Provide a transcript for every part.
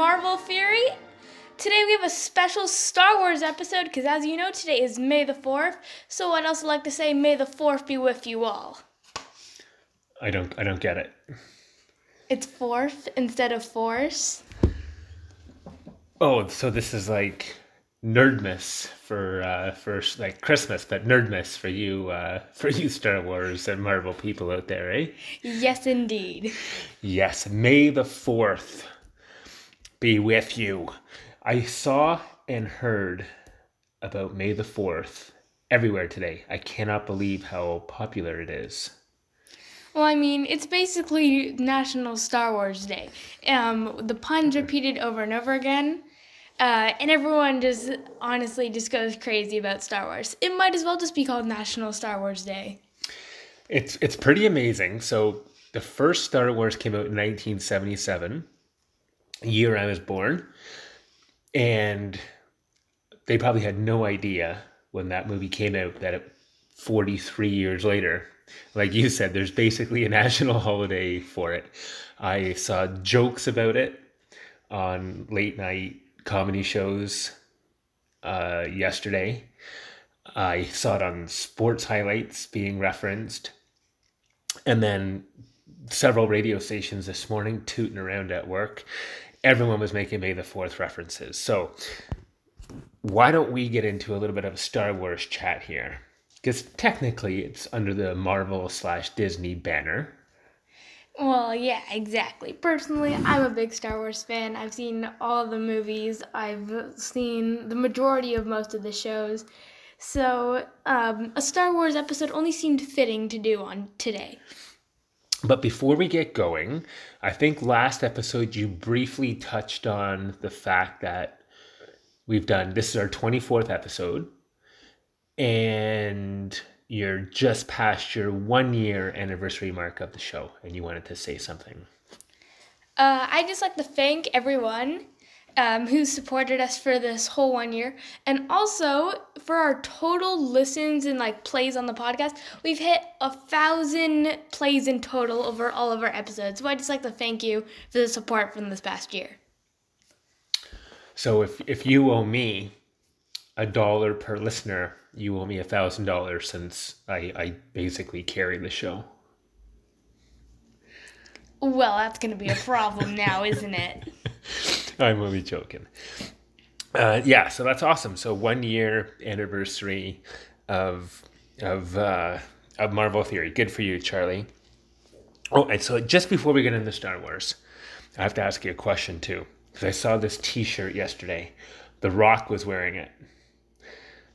Marvel Theory. Today we have a special Star Wars episode because, as you know, today is May the 4th. So, I'd also like to say, May the 4th be with you all. I don't I don't get it. It's fourth instead of force. Oh, so this is like nerdmas for uh for like Christmas, but nerdmas for you uh for you Star Wars and Marvel people out there, eh? Yes, indeed. Yes, May the 4th be with you. I saw and heard about May the 4th everywhere today. I cannot believe how popular it is. Well, I mean, it's basically National Star Wars Day. Um, the puns repeated over and over again. Uh, and everyone just honestly just goes crazy about Star Wars. It might as well just be called National Star Wars Day. It's it's pretty amazing. So the first Star Wars came out in 1977, year I was born, and they probably had no idea when that movie came out that it, 43 years later, like you said, there's basically a national holiday for it. I saw jokes about it on late night comedy shows uh, yesterday. I saw it on sports highlights being referenced. And then several radio stations this morning tooting around at work. Everyone was making May the 4th references. So, why don't we get into a little bit of a Star Wars chat here? Because technically it's under the Marvel slash Disney banner. Well, yeah, exactly. Personally, I'm a big Star Wars fan. I've seen all the movies, I've seen the majority of most of the shows. So, um, a Star Wars episode only seemed fitting to do on today. But before we get going, I think last episode you briefly touched on the fact that we've done this is our 24th episode and you're just past your one year anniversary mark of the show and you wanted to say something. Uh, I just like to thank everyone um, who supported us for this whole one year, and also for our total listens and like plays on the podcast. We've hit a thousand plays in total over all of our episodes. So I just like to thank you for the support from this past year. So if if you owe me a dollar per listener, you owe me a thousand dollars since I, I basically carry the show. Well, that's going to be a problem now, isn't it? I'm only joking. Uh, yeah, so that's awesome. So one year anniversary of of uh, of Marvel Theory. Good for you, Charlie. Oh, and so just before we get into Star Wars, I have to ask you a question too, because I saw this T-shirt yesterday. The Rock was wearing it.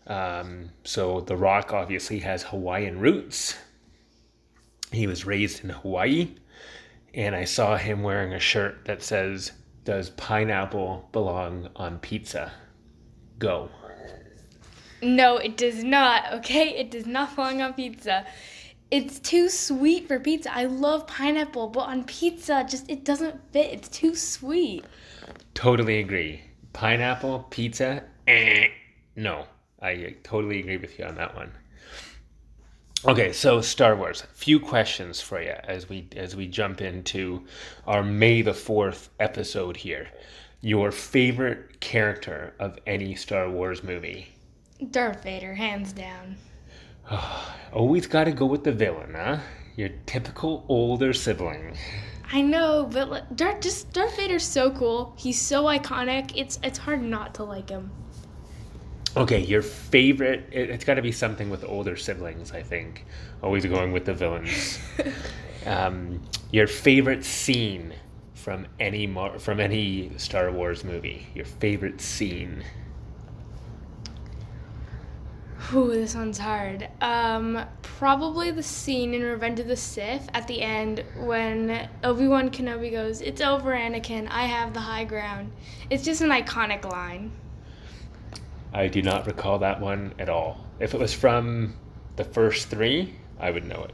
Um, so The Rock obviously has Hawaiian roots. He was raised in Hawaii, and I saw him wearing a shirt that says does pineapple belong on pizza? Go. No, it does not, okay? It does not belong on pizza. It's too sweet for pizza. I love pineapple, but on pizza, just it doesn't fit. It's too sweet. Totally agree. Pineapple, pizza, eh, no. I totally agree with you on that one. Okay, so Star Wars. A few questions for you as we as we jump into our May the Fourth episode here. Your favorite character of any Star Wars movie? Darth Vader, hands down. Always got to go with the villain, huh? Your typical older sibling. I know, but like, Darth just Darth Vader's so cool. He's so iconic. It's it's hard not to like him. Okay, your favorite? It, has got to be something with older siblings. I think always going with the villains. um, your favorite scene from any Mar- from any Star Wars movie? Your favorite scene? Ooh, this one's hard. Um, probably the scene in Revenge of the Sith at the end when Obi Wan Kenobi goes, "It's over, Anakin. I have the high ground." It's just an iconic line. I do not recall that one at all. If it was from the first three, I would know it.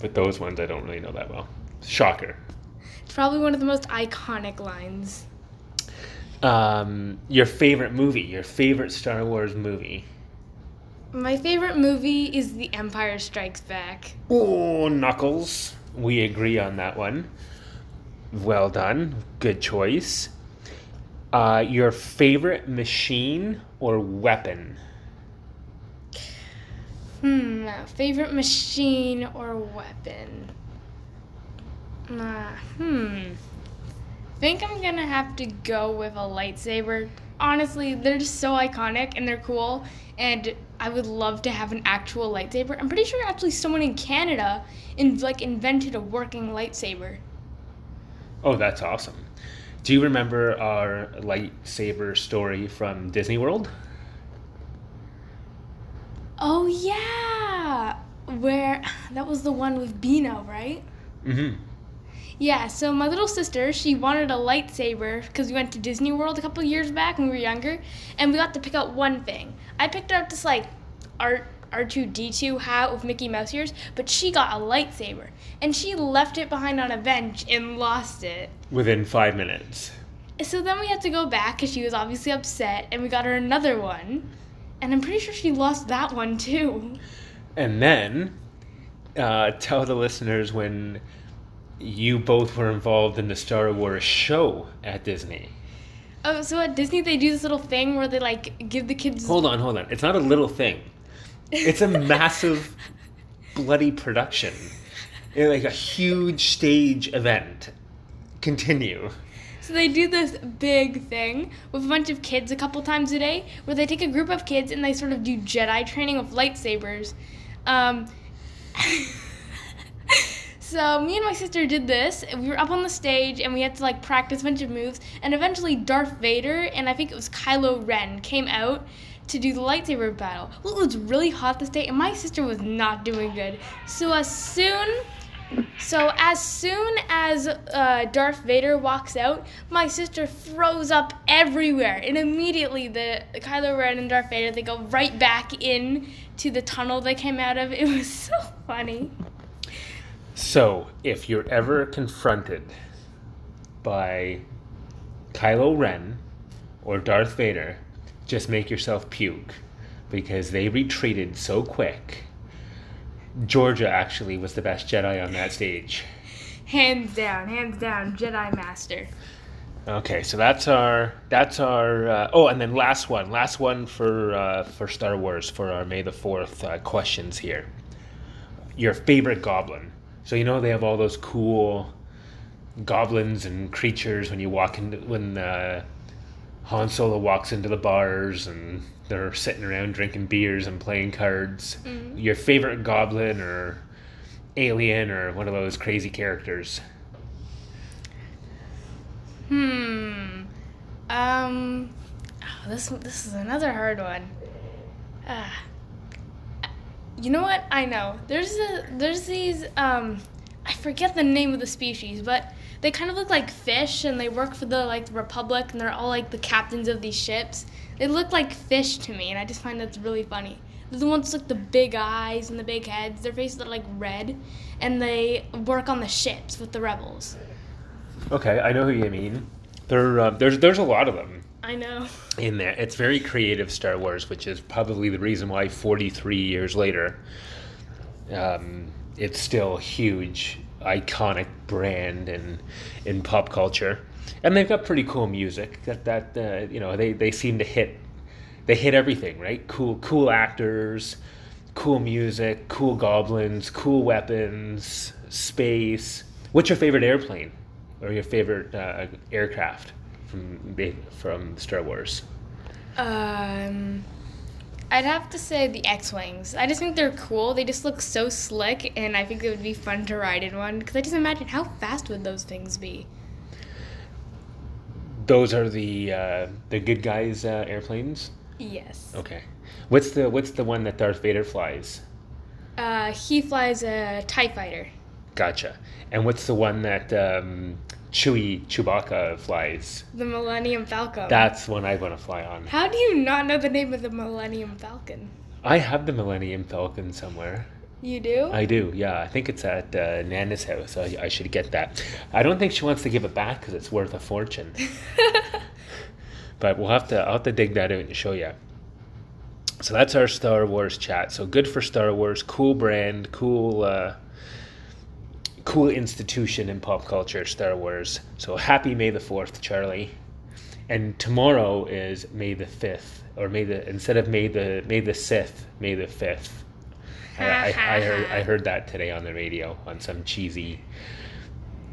But those ones I don't really know that well. Shocker. It's probably one of the most iconic lines. Um, your favorite movie, your favorite Star Wars movie. My favorite movie is The Empire Strikes Back. Oh, Knuckles. We agree on that one. Well done. Good choice. Uh, your favorite machine or weapon? Hmm, favorite machine or weapon? Uh, hmm. Think I'm gonna have to go with a lightsaber. Honestly, they're just so iconic and they're cool, and I would love to have an actual lightsaber. I'm pretty sure actually someone in Canada in like invented a working lightsaber. Oh, that's awesome. Do you remember our lightsaber story from Disney World? Oh yeah, where that was the one with Beano, right? Mm-hmm. Yeah, so my little sister, she wanted a lightsaber because we went to Disney World a couple years back when we were younger, and we got to pick out one thing. I picked out this like art R2D2 hat with Mickey Mouse ears, but she got a lightsaber, and she left it behind on a bench and lost it. Within five minutes. So then we had to go back because she was obviously upset, and we got her another one, and I'm pretty sure she lost that one too. And then uh, tell the listeners when you both were involved in the Star Wars show at Disney. Oh, so at Disney they do this little thing where they like give the kids. Hold on, hold on. It's not a little thing. It's a massive, bloody production. Like a huge stage event. Continue. So they do this big thing with a bunch of kids a couple times a day, where they take a group of kids and they sort of do Jedi training with lightsabers. Um, so me and my sister did this. We were up on the stage and we had to like practice a bunch of moves. And eventually, Darth Vader and I think it was Kylo Ren came out to do the lightsaber battle. Well, it was really hot this day, and my sister was not doing good. So as soon so as soon as uh, Darth Vader walks out, my sister throws up everywhere, and immediately the Kylo Ren and Darth Vader they go right back in to the tunnel they came out of. It was so funny. So, if you're ever confronted by Kylo Ren or Darth Vader, just make yourself puke because they retreated so quick. Georgia actually was the best Jedi on that stage. Hands down, hands down, Jedi Master. Okay, so that's our that's our uh, oh, and then last one, last one for uh, for Star Wars for our May the Fourth uh, questions here. Your favorite goblin? So you know they have all those cool goblins and creatures when you walk in when uh, Han Solo walks into the bars and they're sitting around drinking beers and playing cards. Mm. Your favorite goblin or alien or one of those crazy characters? Hmm. Um. Oh, this this is another hard one. Ah. You know what? I know. There's a there's these um I forget the name of the species, but they kind of look like fish and they work for the like the Republic and they're all like the captains of these ships. They look like fish to me and I just find that's really funny. They're the ones with like the big eyes and the big heads. Their faces are like red and they work on the ships with the rebels. Okay, I know who you mean. There, uh, there's there's a lot of them I know. in there. It's very creative Star Wars, which is probably the reason why 43 years later, um, it's still huge, iconic brand in in pop culture, and they've got pretty cool music. That that uh, you know they they seem to hit they hit everything right. Cool cool actors, cool music, cool goblins, cool weapons, space. What's your favorite airplane? or your favorite uh, aircraft from from Star Wars? Um, I'd have to say the X-wings. I just think they're cool. They just look so slick, and I think it would be fun to ride in one. Because I just imagine how fast would those things be. Those are the uh, the good guys' uh, airplanes. Yes. Okay. What's the what's the one that Darth Vader flies? Uh, he flies a Tie Fighter. Gotcha. And what's the one that um, Chewie Chewbacca flies? The Millennium Falcon. That's one I want to fly on. How do you not know the name of the Millennium Falcon? I have the Millennium Falcon somewhere. You do? I do, yeah. I think it's at uh, Nana's house. I, I should get that. I don't think she wants to give it back because it's worth a fortune. but we'll have to. I'll have to dig that out and show you. So that's our Star Wars chat. So good for Star Wars. Cool brand. Cool. Uh, cool institution in pop culture, Star Wars. So happy May the Fourth, Charlie. And tomorrow is May the Fifth, or May the instead of May the May the Sixth, May the Fifth. I, I, I heard I heard that today on the radio on some cheesy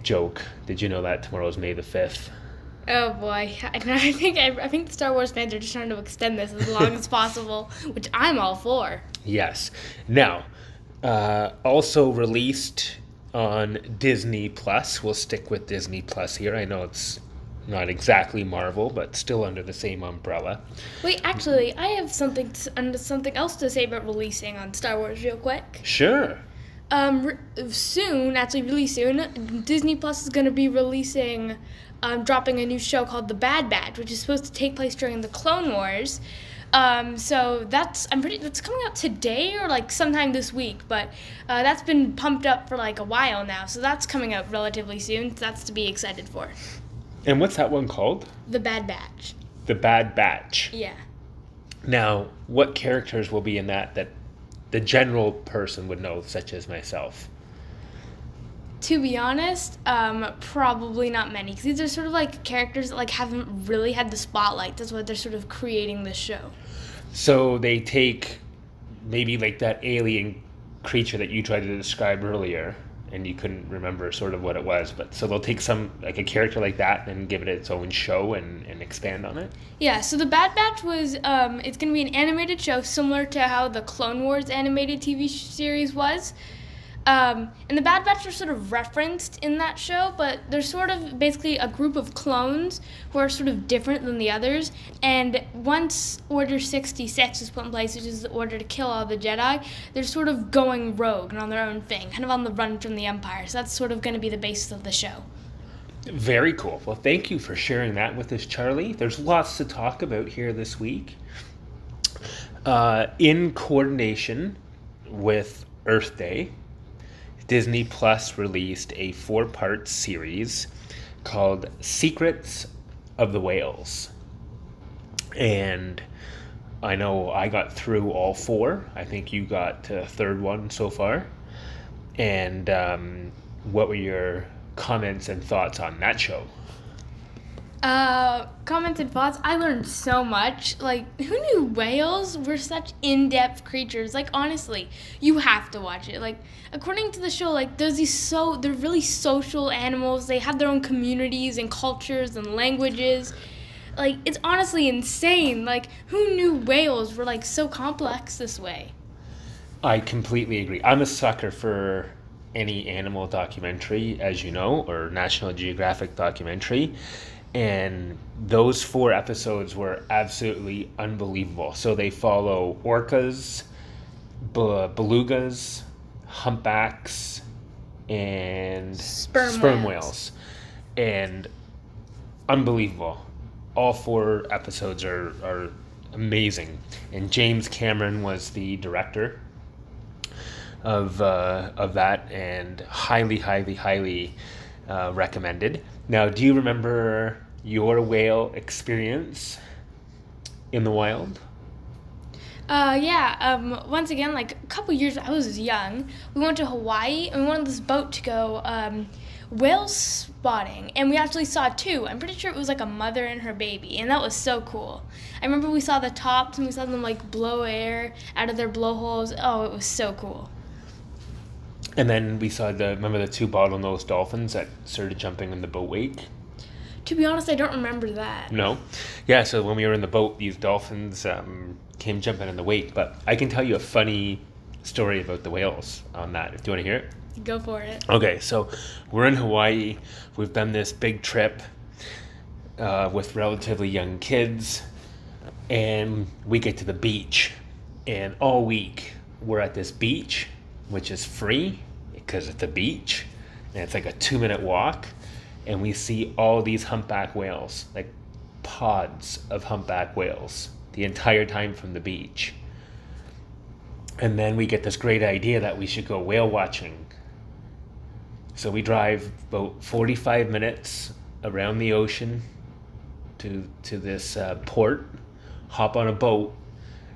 joke. Did you know that tomorrow's May the Fifth? Oh boy, I, I think I, I think the Star Wars fans are just trying to extend this as long as possible, which I'm all for. Yes. Now, uh, also released on Disney Plus. We'll stick with Disney Plus here. I know it's not exactly Marvel, but still under the same umbrella. Wait, actually, I have something to, something else to say about releasing on Star Wars real quick. Sure. Um, re- soon, actually, really soon, Disney Plus is going to be releasing, um, dropping a new show called The Bad Batch, which is supposed to take place during the Clone Wars. Um, so that's I'm pretty that's coming out today or like sometime this week, but uh, that's been pumped up for like a while now. So that's coming out relatively soon. So that's to be excited for. And what's that one called? The Bad Batch. The Bad Batch. Yeah. Now, what characters will be in that that the general person would know, such as myself? To be honest, um, probably not many because these are sort of like characters that like haven't really had the spotlight. That's why they're sort of creating this show. So they take maybe like that alien creature that you tried to describe earlier, and you couldn't remember sort of what it was. But so they'll take some like a character like that and give it its own show and, and expand on it. Yeah, so the Bad Batch was um, it's gonna be an animated show similar to how the Clone Wars animated TV series was. Um, and the Bad Batch are sort of referenced in that show, but they're sort of basically a group of clones who are sort of different than the others. And once Order 66 is put in place, which is the order to kill all the Jedi, they're sort of going rogue and on their own thing, kind of on the run from the Empire. So that's sort of going to be the basis of the show. Very cool. Well, thank you for sharing that with us, Charlie. There's lots to talk about here this week. Uh, in coordination with Earth Day, Disney Plus released a four part series called Secrets of the Whales. And I know I got through all four. I think you got the third one so far. And um, what were your comments and thoughts on that show? Uh, comments and thoughts. I learned so much. Like, who knew whales were such in-depth creatures? Like, honestly, you have to watch it. Like, according to the show, like, there's these so they're really social animals. They have their own communities and cultures and languages. Like, it's honestly insane. Like, who knew whales were like so complex this way? I completely agree. I'm a sucker for any animal documentary, as you know, or National Geographic documentary. And those four episodes were absolutely unbelievable. So they follow orcas, be- belugas, humpbacks, and Sperm whales. whales. And unbelievable. All four episodes are, are amazing. And James Cameron was the director of uh, of that, and highly, highly, highly uh, recommended. Now, do you remember your whale experience in the wild? Uh, yeah. Um, once again, like a couple years, I was young. We went to Hawaii and we went on this boat to go um, whale spotting, and we actually saw two. I'm pretty sure it was like a mother and her baby, and that was so cool. I remember we saw the tops and we saw them like blow air out of their blowholes. Oh, it was so cool. And then we saw the remember the two bottlenose dolphins that started jumping in the boat wake. To be honest, I don't remember that. No, yeah. So when we were in the boat, these dolphins um, came jumping in the wake. But I can tell you a funny story about the whales on that. Do you want to hear it? Go for it. Okay, so we're in Hawaii. We've done this big trip uh, with relatively young kids, and we get to the beach. And all week, we're at this beach, which is free because it's a beach, and it's like a two minute walk. And we see all these humpback whales, like pods of humpback whales, the entire time from the beach. And then we get this great idea that we should go whale watching so we drive about 45 minutes around the ocean to to this uh, port, hop on a boat,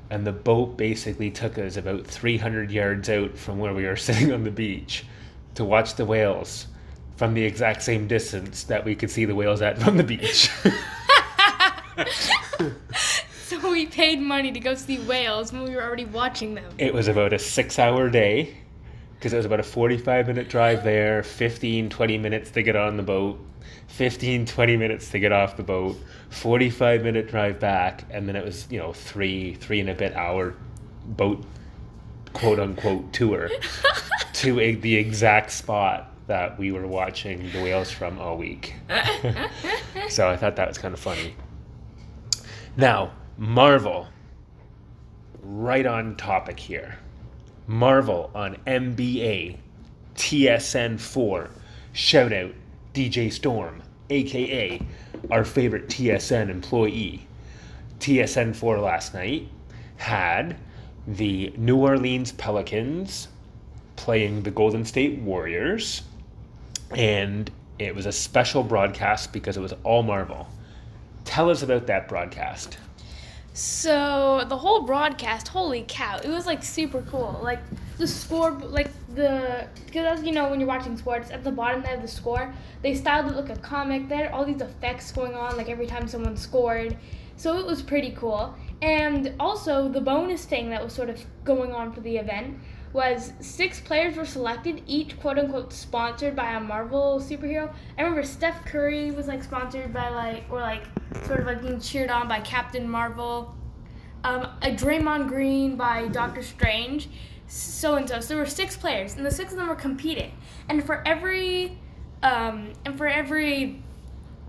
and the boat basically took us about 300 yards out from where we were sitting on the beach to watch the whales from the exact same distance that we could see the whales at from the beach. So we paid money to go see whales when we were already watching them. it was about a six hour day because it was about a 45 minute drive there, 15, 20 minutes to get on the boat, 15, 20 minutes to get off the boat, 45 minute drive back, and then it was, you know, three, three and a bit hour boat quote unquote tour to a, the exact spot that we were watching the whales from all week. so I thought that was kind of funny. Now, Marvel, right on topic here. Marvel on NBA, TSN4. Shout out DJ Storm, aka our favorite TSN employee. TSN4 last night had the New Orleans Pelicans playing the Golden State Warriors, and it was a special broadcast because it was all Marvel. Tell us about that broadcast. So the whole broadcast, holy cow, it was like super cool. Like the score, like the because as you know when you're watching sports, at the bottom they have the score, they styled it like a comic. They had all these effects going on, like every time someone scored. So it was pretty cool. And also the bonus thing that was sort of going on for the event was six players were selected, each quote unquote sponsored by a Marvel superhero. I remember Steph Curry was like sponsored by like or like sort of like being cheered on by Captain Marvel. Um, a Draymond Green by Doctor Strange, so and so. So there were six players, and the six of them were competing. And for every, um, and for every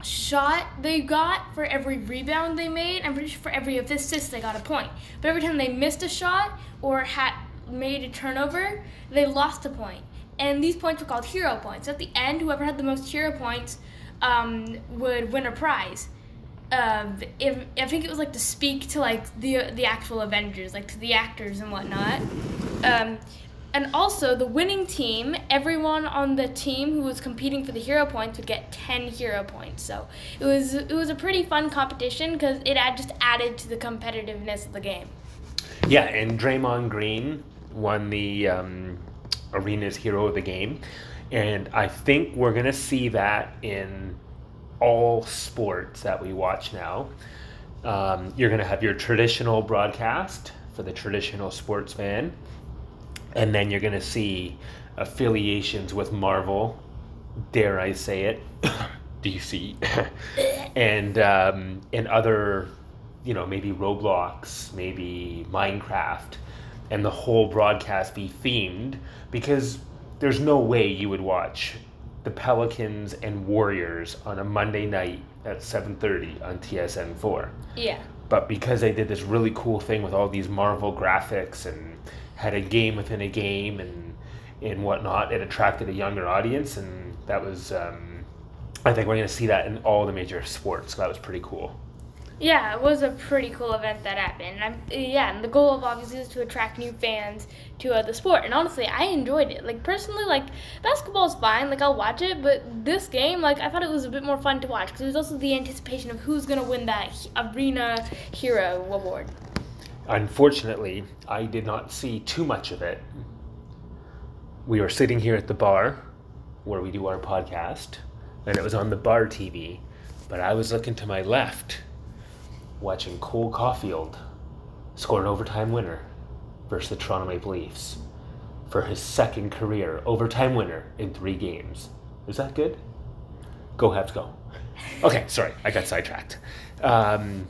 shot they got, for every rebound they made, I'm pretty sure for every assist they got a point. But every time they missed a shot or had made a turnover, they lost a point. And these points were called hero points. At the end, whoever had the most hero points um, would win a prize. Um, if, I think it was like to speak to like the the actual Avengers, like to the actors and whatnot. Um, and also the winning team, everyone on the team who was competing for the hero points would get ten hero points. So it was it was a pretty fun competition because it had just added to the competitiveness of the game. Yeah, and Draymond Green won the um, Arena's Hero of the Game. And I think we're to see that in all sports that we watch now. Um, you're to have your traditional broadcast for the traditional sports fan. And then you're to see affiliations with Marvel, dare I say it, DC, and um, and other you know, maybe Roblox, maybe Minecraft, and the whole broadcast be themed because there's no way you would watch the Pelicans and Warriors on a Monday night at 7:30 on TSN4. Yeah. But because they did this really cool thing with all these Marvel graphics and had a game within a game and and whatnot, it attracted a younger audience, and that was. Um, I think we're going to see that in all the major sports. So that was pretty cool. Yeah, it was a pretty cool event that happened. I'm, yeah, and the goal of obviously is to attract new fans to uh, the sport. And honestly, I enjoyed it. Like personally, like basketball is fine. Like I'll watch it, but this game, like I thought it was a bit more fun to watch because there's also the anticipation of who's gonna win that arena hero award. Unfortunately, I did not see too much of it. We were sitting here at the bar where we do our podcast, and it was on the bar TV, but I was looking to my left watching Cole Caufield score an overtime winner versus the Toronto Maple Leafs for his second career overtime winner in three games. Is that good? Go Habs, go. Okay, sorry, I got sidetracked. Um,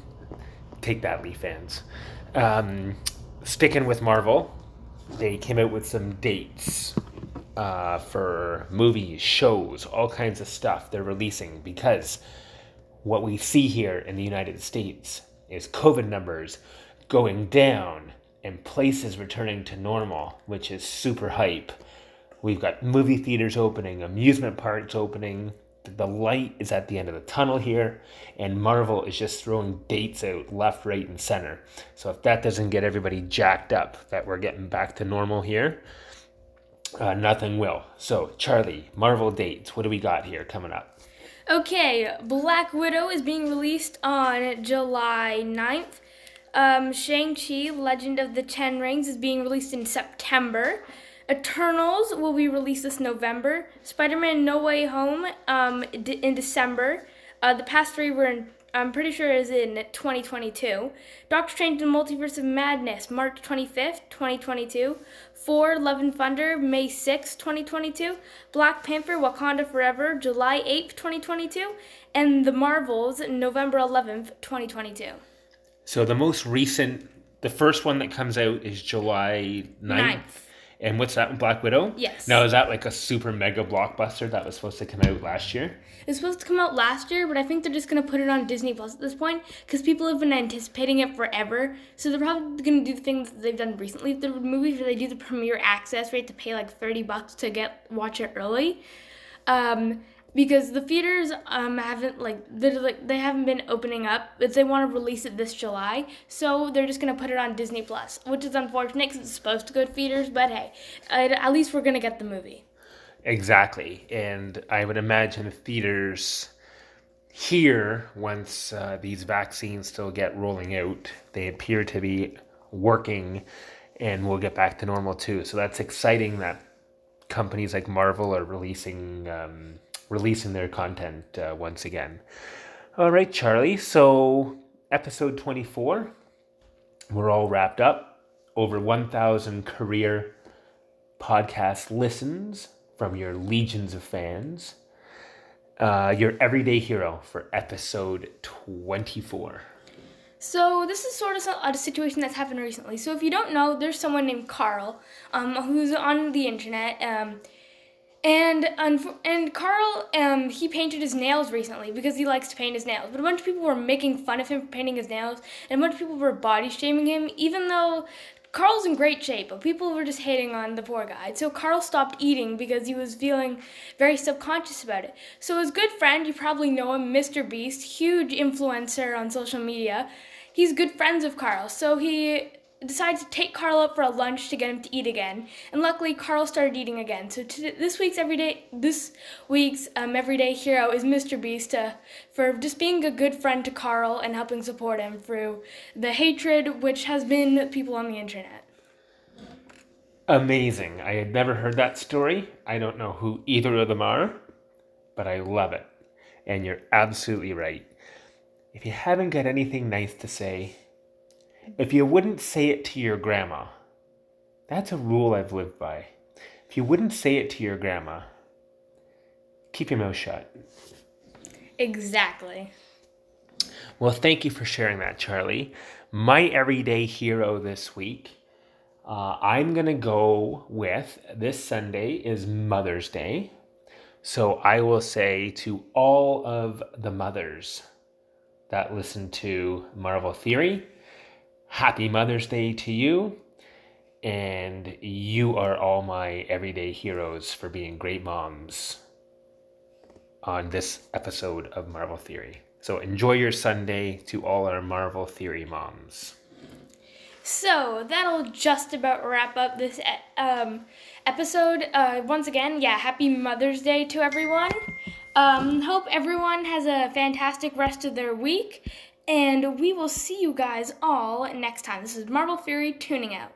take that, Leaf fans. Um, sticking with Marvel, they came out with some dates uh, for movies, shows, all kinds of stuff they're releasing because what we see here in the United States is COVID numbers going down and places returning to normal, which is super hype. We've got movie theaters opening, amusement parks opening. The light is at the end of the tunnel here, and Marvel is just throwing dates out left, right, and center. So if that doesn't get everybody jacked up that we're getting back to normal here, uh, nothing will. So, Charlie, Marvel dates, what do we got here coming up? Okay, Black Widow is being released on July 9th. Um, Shang-Chi, Legend of the Ten Rings, is being released in September. Eternals will be released this November. Spider Man No Way Home um, in December. Uh, the past three were in, I'm pretty sure is in 2022. Doctor Strange in the Multiverse of Madness, March 25th, 2022. Thor Love and Thunder, May 6th, 2022. Black Panther Wakanda Forever, July 8th, 2022. And The Marvels, November 11th, 2022. So the most recent, the first one that comes out is July 9th. Ninth. And what's that? Black Widow? Yes. Now, is that like a super mega blockbuster that was supposed to come out last year? It's supposed to come out last year, but I think they're just gonna put it on Disney Plus at this point because people have been anticipating it forever. So they're probably gonna do the things that they've done recently. with The movies where they do the premiere access, where you have to pay like thirty bucks to get watch it early, um, because the theaters um haven't like they're like they haven't been opening up. But they want to release it this July, so they're just gonna put it on Disney Plus, which is unfortunate because it's supposed to go to theaters. But hey, at least we're gonna get the movie. Exactly. And I would imagine the theaters here, once uh, these vaccines still get rolling out, they appear to be working and we'll get back to normal too. So that's exciting that companies like Marvel are releasing um, releasing their content uh, once again. All right, Charlie. So episode 24, we're all wrapped up. Over 1,000 career podcast listens from your legions of fans. Uh, your everyday hero for episode 24. So this is sort of a situation that's happened recently. So if you don't know, there's someone named Carl, um, who's on the internet, um, and and Carl, um, he painted his nails recently because he likes to paint his nails. But a bunch of people were making fun of him for painting his nails, and a bunch of people were body shaming him, even though. Carl's in great shape, but people were just hating on the poor guy. So Carl stopped eating because he was feeling very subconscious about it. So his good friend, you probably know him, Mr. Beast, huge influencer on social media, he's good friends with Carl. So he decided to take Carl up for a lunch to get him to eat again. And luckily, Carl started eating again. So this week's everyday this week's um, everyday hero is Mr. Beast uh, for just being a good friend to Carl and helping support him through the hatred which has been people on the internet. Amazing. I had never heard that story. I don't know who either of them are, but I love it. And you're absolutely right. If you haven't got anything nice to say, if you wouldn't say it to your grandma, that's a rule I've lived by. If you wouldn't say it to your grandma, keep your mouth shut. Exactly. Well, thank you for sharing that, Charlie. My everyday hero this week, uh, I'm going to go with this Sunday is Mother's Day. So I will say to all of the mothers that listen to Marvel Theory, Happy Mother's Day to you. And you are all my everyday heroes for being great moms on this episode of Marvel Theory. So enjoy your Sunday to all our Marvel Theory moms. So that'll just about wrap up this um, episode. Uh, once again, yeah, happy Mother's Day to everyone. Um, hope everyone has a fantastic rest of their week, and we will see you guys all next time. This is Marvel Theory tuning out.